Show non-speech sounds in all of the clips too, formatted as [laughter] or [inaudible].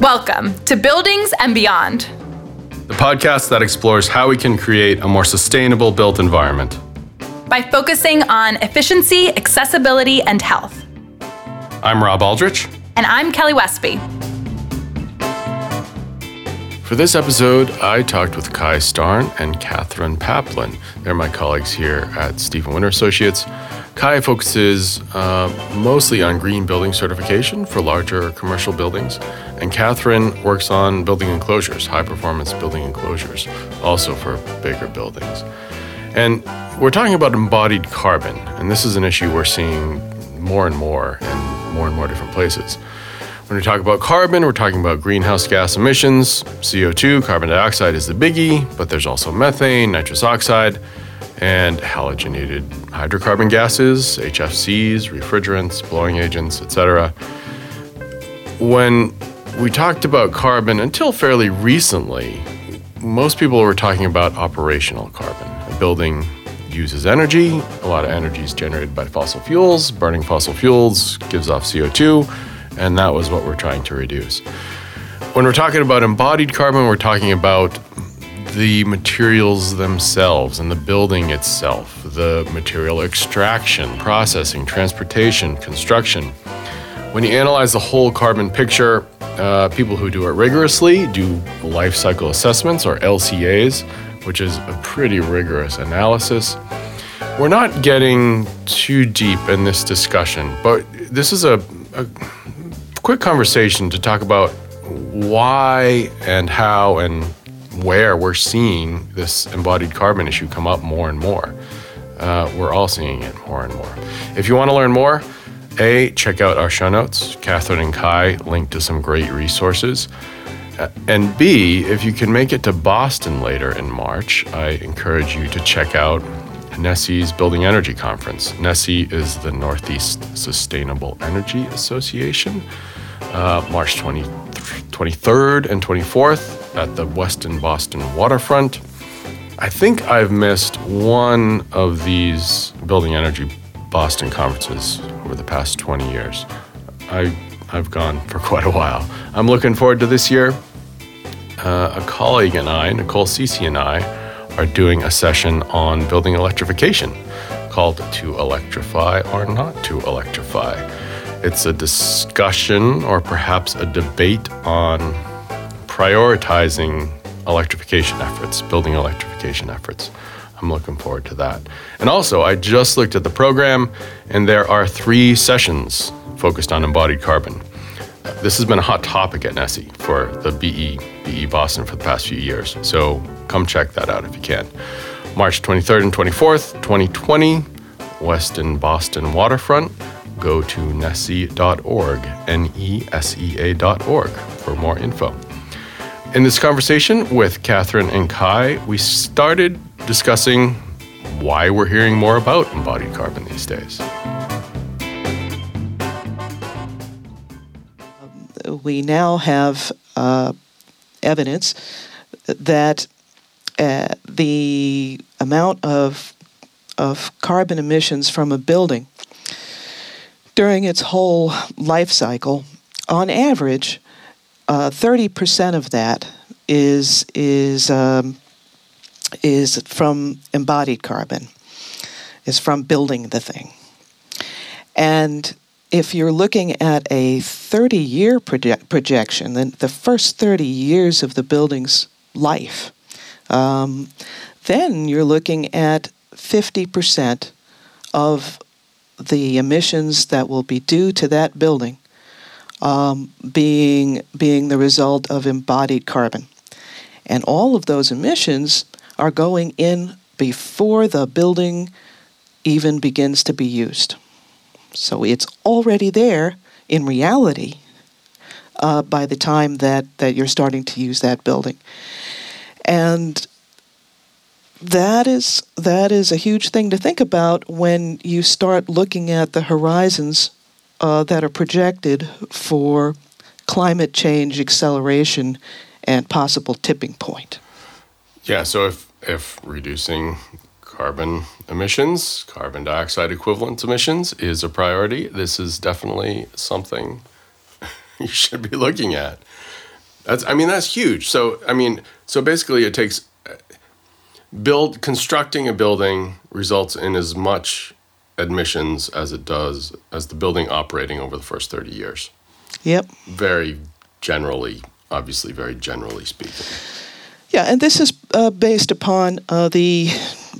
Welcome to Buildings and Beyond, the podcast that explores how we can create a more sustainable built environment by focusing on efficiency, accessibility, and health. I'm Robb Aldrich. And I'm Kelly Westby. For this episode, I talked with Kai Starn and Catherine Paplin. They're my colleagues here at Steven Winter Associates. Kai focuses uh, mostly on green building certification for larger commercial buildings, and Catherine works on building enclosures, high performance building enclosures, also for bigger buildings. And we're talking about embodied carbon, and this is an issue we're seeing more and more in more and more different places. When we talk about carbon, we're talking about greenhouse gas emissions. CO2, carbon dioxide is the biggie, but there's also methane, nitrous oxide, and halogenated hydrocarbon gases, HFCs, refrigerants, blowing agents, etc. When we talked about carbon until fairly recently, most people were talking about operational carbon. A building uses energy, a lot of energy is generated by fossil fuels. Burning fossil fuels gives off CO2 and that was what we're trying to reduce. When we're talking about embodied carbon, we're talking about the materials themselves and the building itself, the material extraction, processing, transportation, construction. When you analyze the whole carbon picture, uh, people who do it rigorously do life cycle assessments or LCAs, which is a pretty rigorous analysis. We're not getting too deep in this discussion, but this is a, a quick conversation to talk about why and how and where we're seeing this embodied carbon issue come up more and more. Uh, we're all seeing it more and more. If you want to learn more, A, check out our show notes. Catherine and Kai link to some great resources. Uh, and B, if you can make it to Boston later in March, I encourage you to check out NESEA's Building Energy Conference. NESEA is the Northeast Sustainable Energy Association uh, March 20, 23rd and 24th at the Westin Boston waterfront. I think I've missed one of these building energy Boston conferences over the past 20 years. I, I've gone for [laughs] quite a while. I'm looking forward to this year. Uh, a colleague and I, Nicole Ceci and I, are doing a session on building electrification called To Electrify or Not to Electrify. It's a discussion or perhaps a debate on prioritizing electrification efforts, building electrification efforts. I'm looking forward to that. And also, I just looked at the program, and there are three sessions focused on embodied carbon. This has been a hot topic at NESEA for the BE, BE Boston for the past few years. So come check that out if you can. March 23rd and 24th, 2020, Westin Boston Waterfront go to nesea.org, N E S E A.org, for more info. In this conversation with Catherine and Kai, we started discussing why we're hearing more about embodied carbon these days. We now have uh, evidence that uh, the amount of of carbon emissions from a building during its whole life cycle, on average, uh, 30% of that is is um, is from embodied carbon, is from building the thing. And if you're looking at a 30 year proje- projection, then the first 30 years of the building's life, um, then you're looking at 50% of the emissions that will be due to that building um, being being the result of embodied carbon, and all of those emissions are going in before the building even begins to be used. So it's already there in reality uh, by the time that, that you're starting to use that building. And that is that is a huge thing to think about when you start looking at the horizons uh, that are projected for climate change acceleration and possible tipping point. Yeah, so if if reducing carbon emissions, carbon dioxide equivalent emissions is a priority. This is definitely something [laughs] you should be looking at. That's, I mean, that's huge. So, I mean, so basically, it takes build constructing a building results in as much admissions as it does as the building operating over the first 30 years. Yep. Very generally, obviously, very generally speaking. Yeah, and this is uh, based upon uh, the,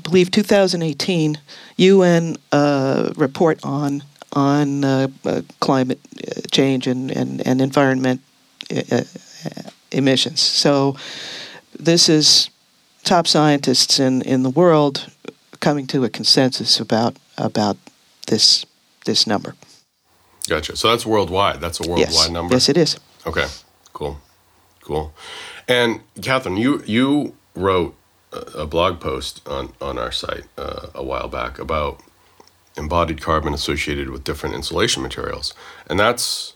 believe, 2018 UN uh, report on on uh, uh, climate uh, change and and, and environment emissions. So this is top scientists in, in the world coming to a consensus about about this this number. Gotcha. So that's worldwide. That's a worldwide yes. number. Yes, it is. Okay. Cool. Cool. And Catherine, you you wrote a, blog post on on our site uh, a while back about embodied carbon associated with different insulation materials, and that's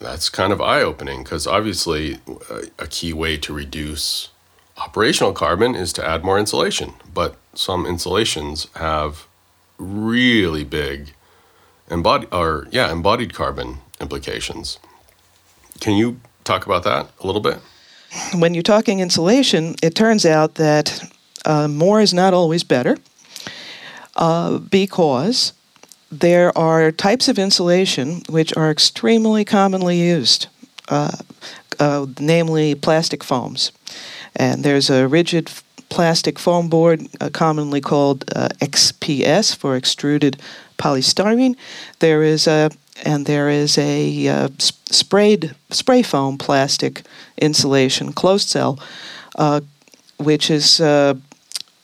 that's kind of eye opening because obviously a, a key way to reduce operational carbon is to add more insulation, but some insulations have really big embodied or yeah embodied carbon implications. Can you talk about that a little bit? When you're talking insulation, it turns out that uh, more is not always better uh, because there are types of insulation which are extremely commonly used, uh, uh namely plastic foams. And there's a rigid plastic foam board, uh, commonly called uh, XPS for extruded polystyrene. There is a and there is a uh, sprayed spray foam plastic insulation closed cell, uh, which is uh,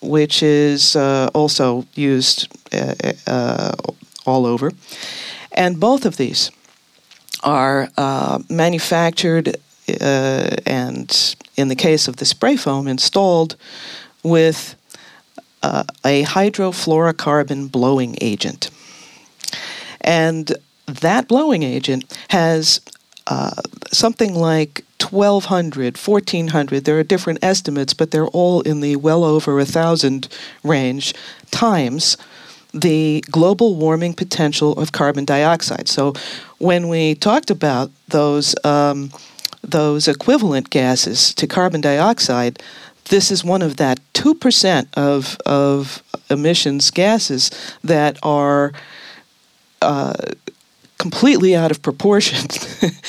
which is uh, also used all over, and both of these are manufactured and in the case of the spray foam, installed with uh, a hydrofluorocarbon blowing agent. And that blowing agent has uh, something like 1,200, 1,400, there are different estimates, but they're all in the well over a thousand range times the global warming potential of carbon dioxide. So when we talked about those. Um, those equivalent gases to carbon dioxide, this is one of that 2% of, of emissions gases that are uh, completely out of proportion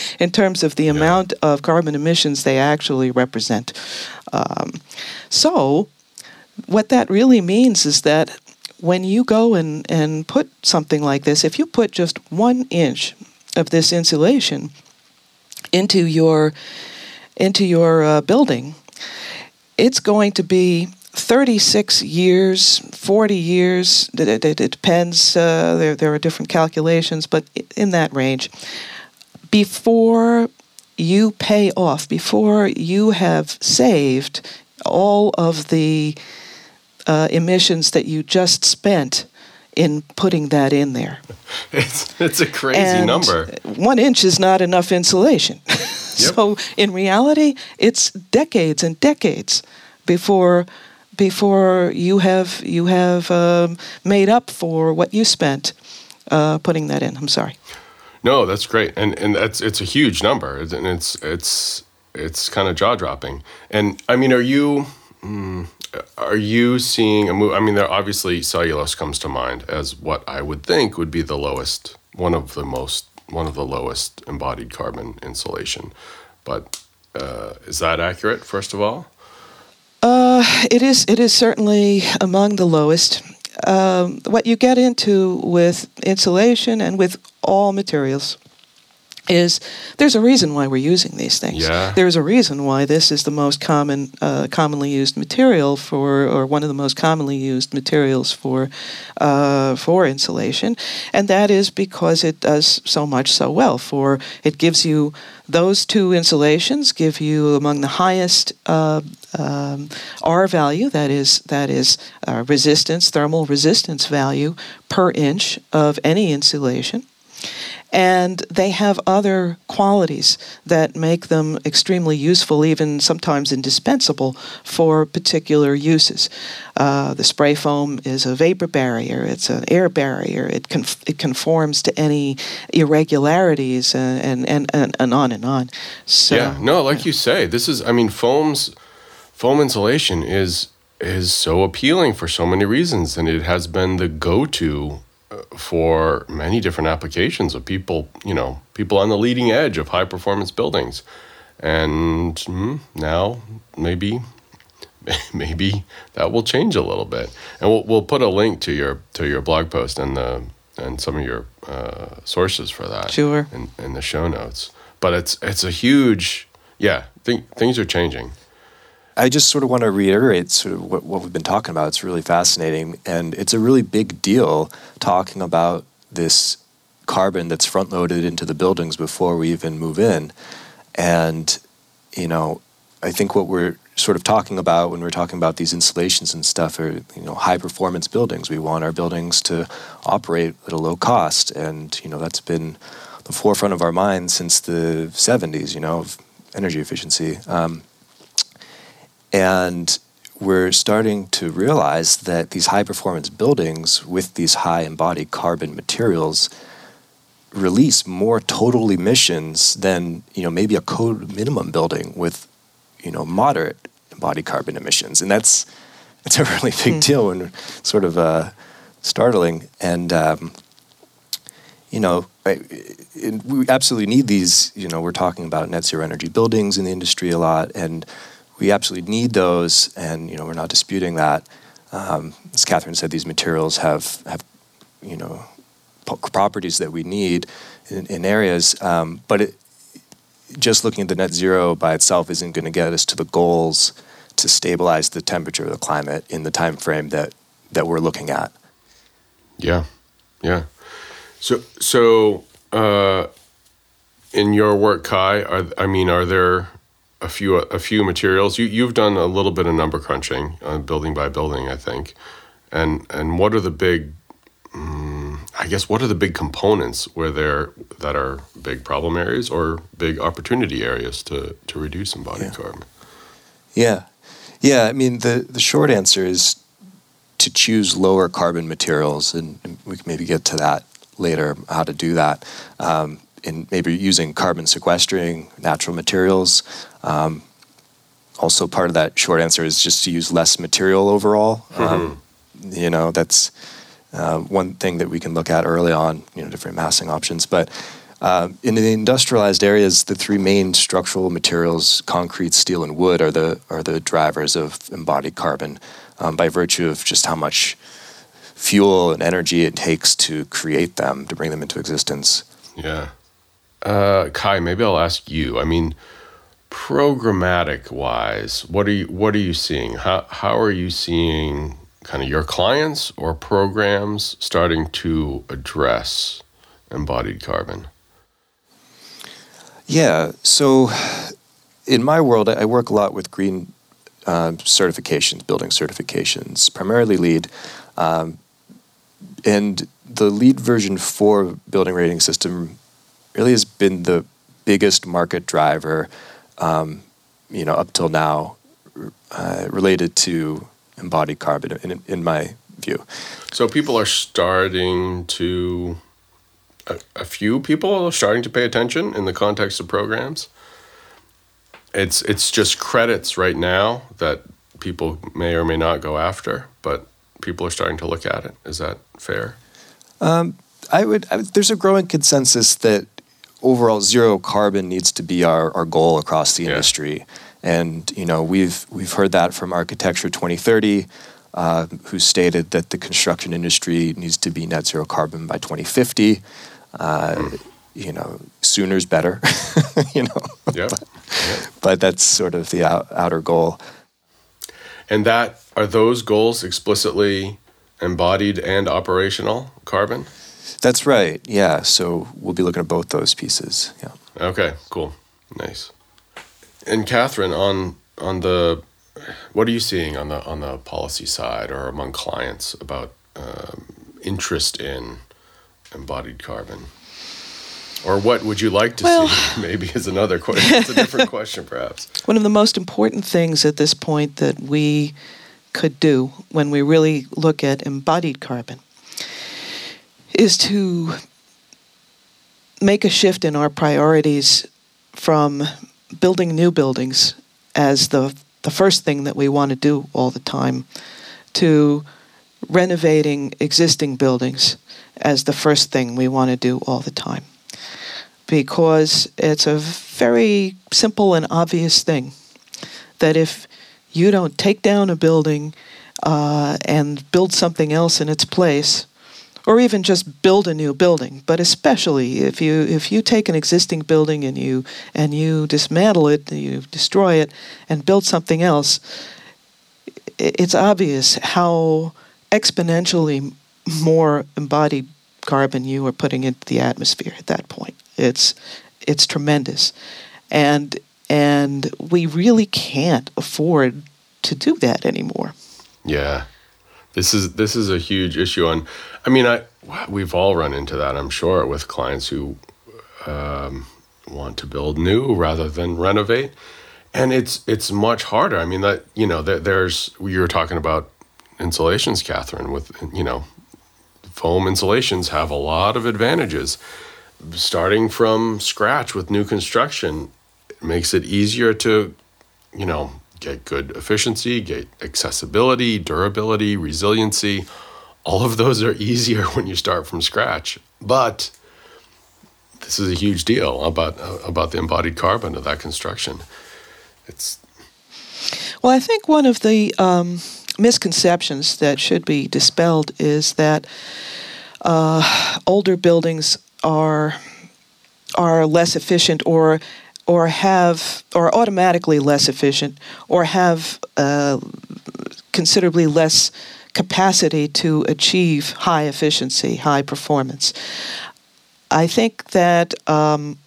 [laughs] in terms of the yeah. amount of carbon emissions they actually represent. Um, so, what that really means is that when you go and, and put something like this, if you put just one inch of this insulation into your into your uh, building, it's going to be 36 years, 40 years. It, it, it depends. Uh, there, there are different calculations, but in that range. Before you pay off, before you have saved all of the uh, emissions that you just spent in putting that in there. [laughs] It's, it's a crazy and number. One inch is not enough insulation. [laughs] yep. So in reality, it's decades and decades before before you have you have um, made up for what you spent uh, putting that in. I'm sorry. No, that's great, and and that's it's a huge number, and it's it's it's kind of jaw dropping. And I mean, are you? Mm, are you seeing a move? I mean, there obviously cellulose comes to mind as what I would think would be the lowest, one of the most, one of the lowest embodied carbon insulation. But uh, is that accurate? First of all, uh, it is. It is certainly among the lowest. Um, what you get into with insulation and with all materials is there's a reason why we're using these things. Yeah. There's a reason why this is the most common, uh, commonly used material for, or one of the most commonly used materials for, uh, for insulation, and that is because it does so much so well. For it gives you those two insulations give you among the highest uh, um, R value, that is that is uh, resistance, thermal resistance value per inch of any insulation and they have other qualities that make them extremely useful, even sometimes indispensable for particular uses. Uh, the spray foam is a vapor barrier, it's an air barrier, it, conf- it conforms to any irregularities, and, and, and, and on and on. So, yeah, no, like you say, this is, I mean, foams, foam insulation is is so appealing for so many reasons, and it has been the go-to uh, for many different applications of people, you know, people on the leading edge of high performance buildings. And mm, now maybe [laughs] maybe that will change a little bit. And we'll, we'll put a link to your to your blog post and the and some of your uh, sources for that. Sure. In, in the show notes. But it's it's a huge yeah, th- things are changing. I just sort of want to reiterate sort of what, what we've been talking about. It's really fascinating, and it's a really big deal talking about this carbon that's front loaded into the buildings before we even move in. And, you know, I think what we're sort of talking about when we're talking about these installations and stuff are, you know, high performance buildings. We want our buildings to operate at a low cost. And, you know, that's been the forefront of our minds since the 70s, you know, of energy efficiency. Um, and we're starting to realize that these high performance buildings with these high embodied carbon materials release more total emissions than you know maybe a code minimum building with you know moderate embodied carbon emissions. And that's it's a really big mm. deal and sort of uh, startling. And um, you know we absolutely need these you know we're talking about net zero energy buildings in the industry a lot. And we absolutely need those, and you know we're not disputing that. Um, as Catherine said, these materials have have you know properties that we need in, in areas, um, but it, just looking at the net zero by itself isn't going to get us to the goals to stabilize the temperature of the climate in the time frame that that we're looking at. Yeah, yeah. So so uh, in your work, Kai, are I mean, are there a few a few materials. You you've done a little bit of number crunching, uh, building by building, I think. And and what are the big um, I guess what are the big components where there that are big problem areas or big opportunity areas to to reduce embodied yeah. carbon? Yeah. Yeah, I mean the the short answer is to choose lower carbon materials and, and we can maybe get to that later how to do that. Um, in maybe using carbon sequestering natural materials. Um, also, part of that short answer is just to use less material overall. Mm-hmm. Um, you know, that's uh, one thing that we can look at early on. You know, different massing options, but. Uh, in the industrialized areas, the three main structural materials, concrete, steel, and wood, are the are the drivers of embodied carbon, um, by virtue of just how much fuel and energy it takes to create them, to bring them into existence. Yeah. Uh, Kai, maybe I'll ask you. I mean, programmatic wise, what are you what are you seeing? How how are you seeing kind of your clients or programs starting to address embodied carbon? Yeah. So, in my world, I work a lot with green uh, certifications, building certifications, primarily LEED. Um, and the LEED version 4 building rating system really has been the biggest market driver, um, you know, up till now, uh, related to embodied carbon, in, in my view. So people are starting to, a, a few people are starting to pay attention in the context of programs. It's it's just credits right now that people may or may not go after, but people are starting to look at it. Is that fair? Um, I would, I would. There's a growing consensus that overall zero carbon needs to be our, our goal across the industry. Yeah. And you know we've we've heard that from Architecture 2030, uh, who stated that the construction industry needs to be net zero carbon by 2050. Uh, mm. You know, sooner's better. [laughs] you know, yeah. but, but, that's sort of the out, outer goal. And that are those goals explicitly embodied and operational carbon? That's right. Yeah. So we'll be looking at both those pieces. Yeah. Okay. Cool. Nice. And Catherine, on on the, what are you seeing on the on the policy side or among clients about um, interest in embodied carbon? Or what would you like to Well- see? [laughs] Maybe is another question. It's a different [laughs] question, perhaps. One of the most important things at this point that we could do when we really look at embodied carbon is to make a shift in our priorities from building new buildings as the the first thing that we want to do all the time to renovating existing buildings as the first thing we want to do all the time. Because it's a very simple and obvious thing that if you don't take down a building uh, and build something else in its place, or even just build a new building, but especially if you if you take an existing building and you and you dismantle it, you destroy it, and build something else, it's obvious how exponentially more embodied carbon you are putting into the atmosphere at that point. It's it's tremendous, and and we really can't afford to do that anymore. Yeah, this is this is a huge issue, and I mean, I we've all run into that. I'm sure with clients who um, want to build new rather than renovate, and it's it's much harder. I mean, that you know, there, there's you were talking about insulations, Catherine. With you know, foam insulations have a lot of advantages. Starting from scratch with new construction makes it easier to, you know, get good efficiency, get accessibility, durability, resiliency. All of those are [laughs] easier when you start from scratch. But this is a huge deal about about the embodied carbon of that construction. It's Well, I think one of the um, misconceptions that should be dispelled is that uh, older buildings are are less efficient or or have or automatically less efficient or have uh, considerably less capacity to achieve high efficiency, high performance. I think that um,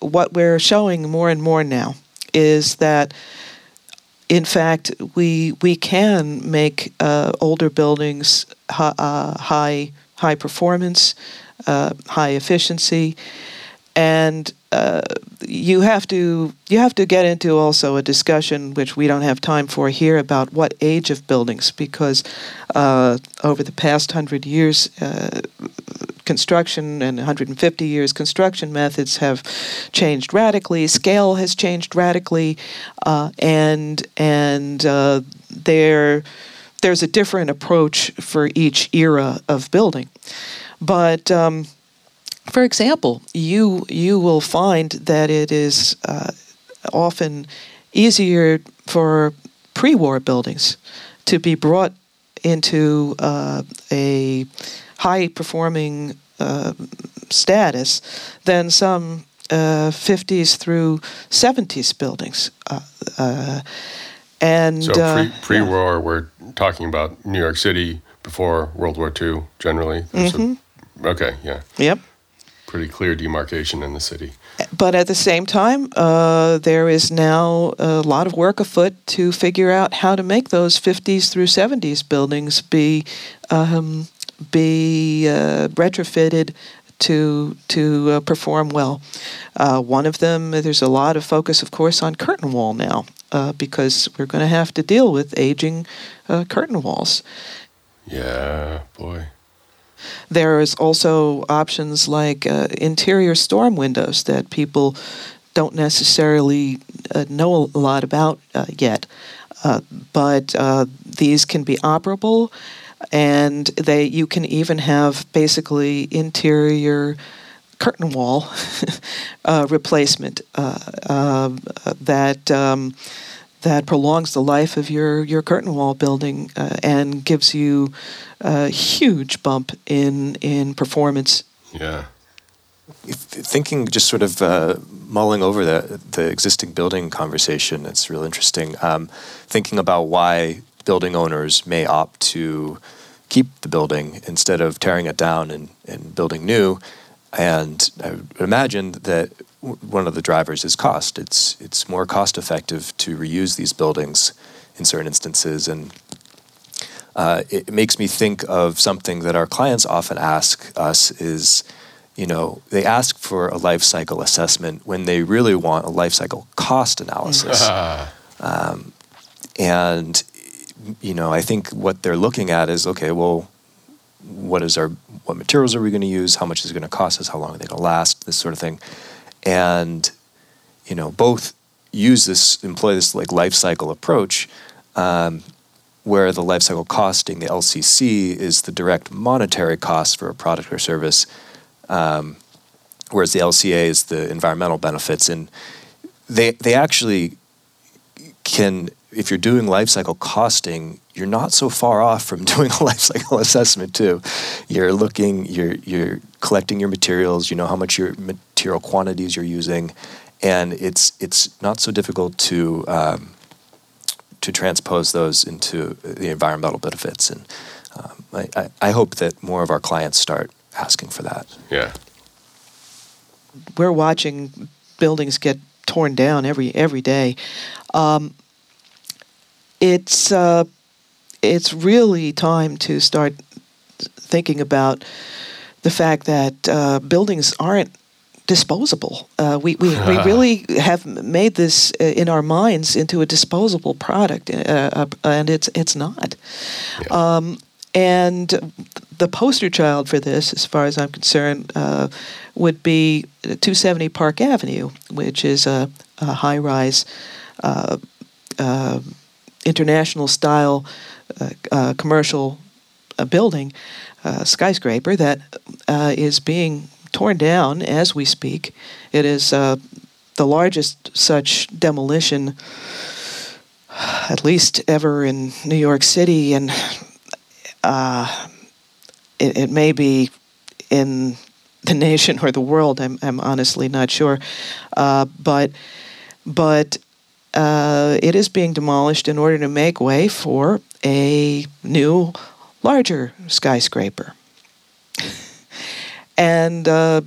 what we're showing more and more now is that in fact, we we can make uh, older buildings uh, high high performance, uh, high efficiency, and uh, you have to you have to get into also a discussion which we don't have time for here about what age of buildings because uh, over the past hundred years. Uh, construction and 150 years construction methods have changed radically scale has changed radically uh, and and uh, there there's a different approach for each era of building but um, for example you you will find that it is uh, often easier for pre-war buildings to be brought into uh, a high performing uh, status than some uh, 50s through 70s buildings. Uh, uh, and so uh, pre war. We're talking about New York City before World War II. Generally, There's a- okay, yeah, Yep. Pretty clear demarcation in the city. But at the same time, uh, there is now a lot of work afoot to figure out how to make those 50s through 70s buildings be um, be uh, retrofitted to to uh, perform well. Uh, one of them, there's a lot of focus, of course, on curtain wall now uh, because we're going to have to deal with aging uh, curtain walls. Yeah, boy. There is also options like uh, interior storm windows that people don't necessarily uh, know a lot about uh, yet, uh, but uh, these can be operable, and they you can even have basically interior curtain wall [laughs] uh, replacement that. Um, that prolongs the life of your, your curtain wall building uh, and gives you a huge bump in in performance. Yeah. Thinking, just sort of uh, mulling over the the existing building conversation, it's real interesting. Um, thinking about why building owners may opt to keep the building instead of tearing it down and, and building new, and I imagine that one of the drivers is cost. It's it's more cost effective to reuse these buildings in certain instances, and uh, it makes me think of something that our clients often ask us is you know, they ask for a life cycle assessment when they really want a life cycle cost analysis. [laughs] um, and, you know, I think what they're looking at is okay, well, what is our what materials are we going to use? How much is it going to cost us? How long are they going to last? This sort of thing, and you know, both use this employ this like life cycle approach. Um, where the life cycle costing, the LCC, is the direct monetary cost for a product or service, um, whereas the LCA is the environmental benefits. And they they actually can, if you're doing life cycle costing, you're not so far off from [laughs] doing a life cycle assessment too. You're looking, you're you're collecting your materials. You know how much your material quantities you're using, and it's it's not so difficult to um, to transpose those into the environmental benefits. And um, I, I hope that more of our clients start asking for that. Yeah. We're watching buildings get torn down every every day. Um, it's uh, it's really time to start thinking about the fact that uh, buildings aren't disposable. Uh, we, we, we [laughs] really have made this uh, in our minds into a disposable product, uh, uh and it's it's not. Yeah. Um, and the poster child for this, as far as I'm concerned, uh, would be 270 Park Avenue, which is a, a high rise, uh, uh, international style uh, uh, commercial uh, building, skyscraper, that is being torn down as we speak. It is the largest such demolition, [sighs] at least ever in New York City, and it, it, may be in the [laughs] nation or the world. I'm, I'm honestly not sure, uh, but but uh, it is being demolished in order to make way for a new, larger skyscraper. [laughs] and uh,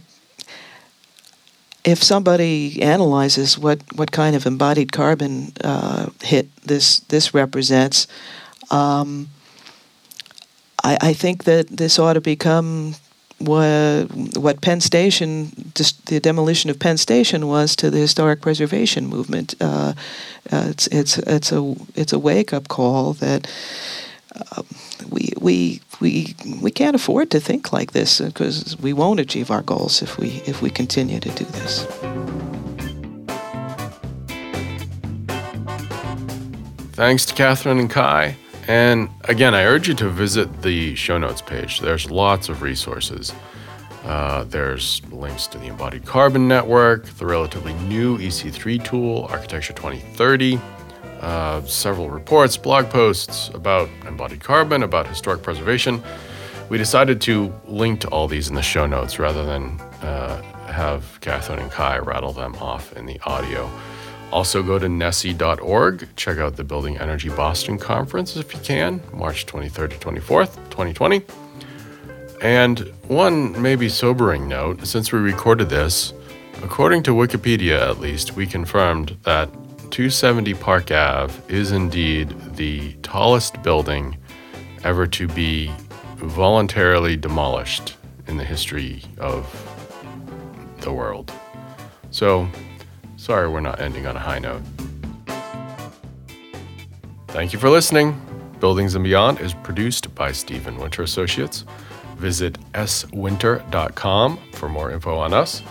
if somebody analyzes what, what kind of embodied carbon uh, hit this this represents, um, I, I think that this ought to become what, what Penn Station, the demolition of Penn Station was to the historic preservation movement. Uh, uh, it's it's it's a it's a wake up call that uh, we we we we can't afford to think like this because we won't achieve our goals if we if we continue to do this. Thanks to Catherine and Kai. And again, I urge you to visit the show notes page. There's lots of resources. Uh, there's links to the Embodied Carbon Network, the relatively new EC3 tool, Architecture 2030, uh, several reports, blog posts about embodied carbon, about historic preservation. We decided to link to all these in the show notes rather than uh, have Catherine and Kai rattle them off in the audio. Also, go to nesea.org. Check out the Building Energy Boston Conference if you can, March 23rd to 24th, 2020. And one maybe sobering note since we recorded this, according to Wikipedia at least, we confirmed that 270 Park Ave is indeed the tallest building ever to be voluntarily demolished in the history of the world. So, Sorry, we're not ending on a high note. Thank you for listening. Buildings and Beyond is produced by Steven Winter Associates. Visit swinter.com for more info on us.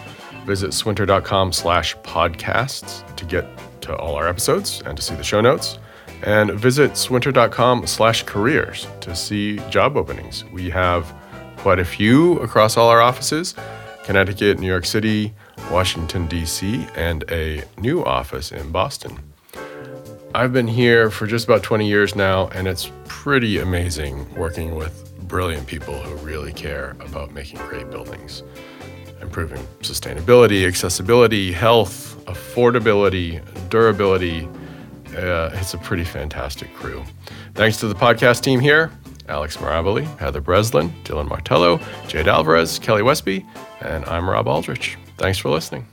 Visit swinter.com slash podcasts to get to all our episodes and to see the show notes. And visit swinter.com slash careers to see job openings. We have quite a few across all our offices Connecticut, New York City, Washington, D.C., and a new office in Boston. I've been here for just about 20 years now, and it's pretty amazing working with brilliant people who really care about making great buildings, improving sustainability, accessibility, health, affordability, durability. Uh, it's a pretty fantastic crew. Thanks to the podcast team here Alex Mirabili, Heather Breslin, Dylan Martello, Jade Alvarez, Kelly Westby, and I'm Robb Aldrich. Thanks for listening.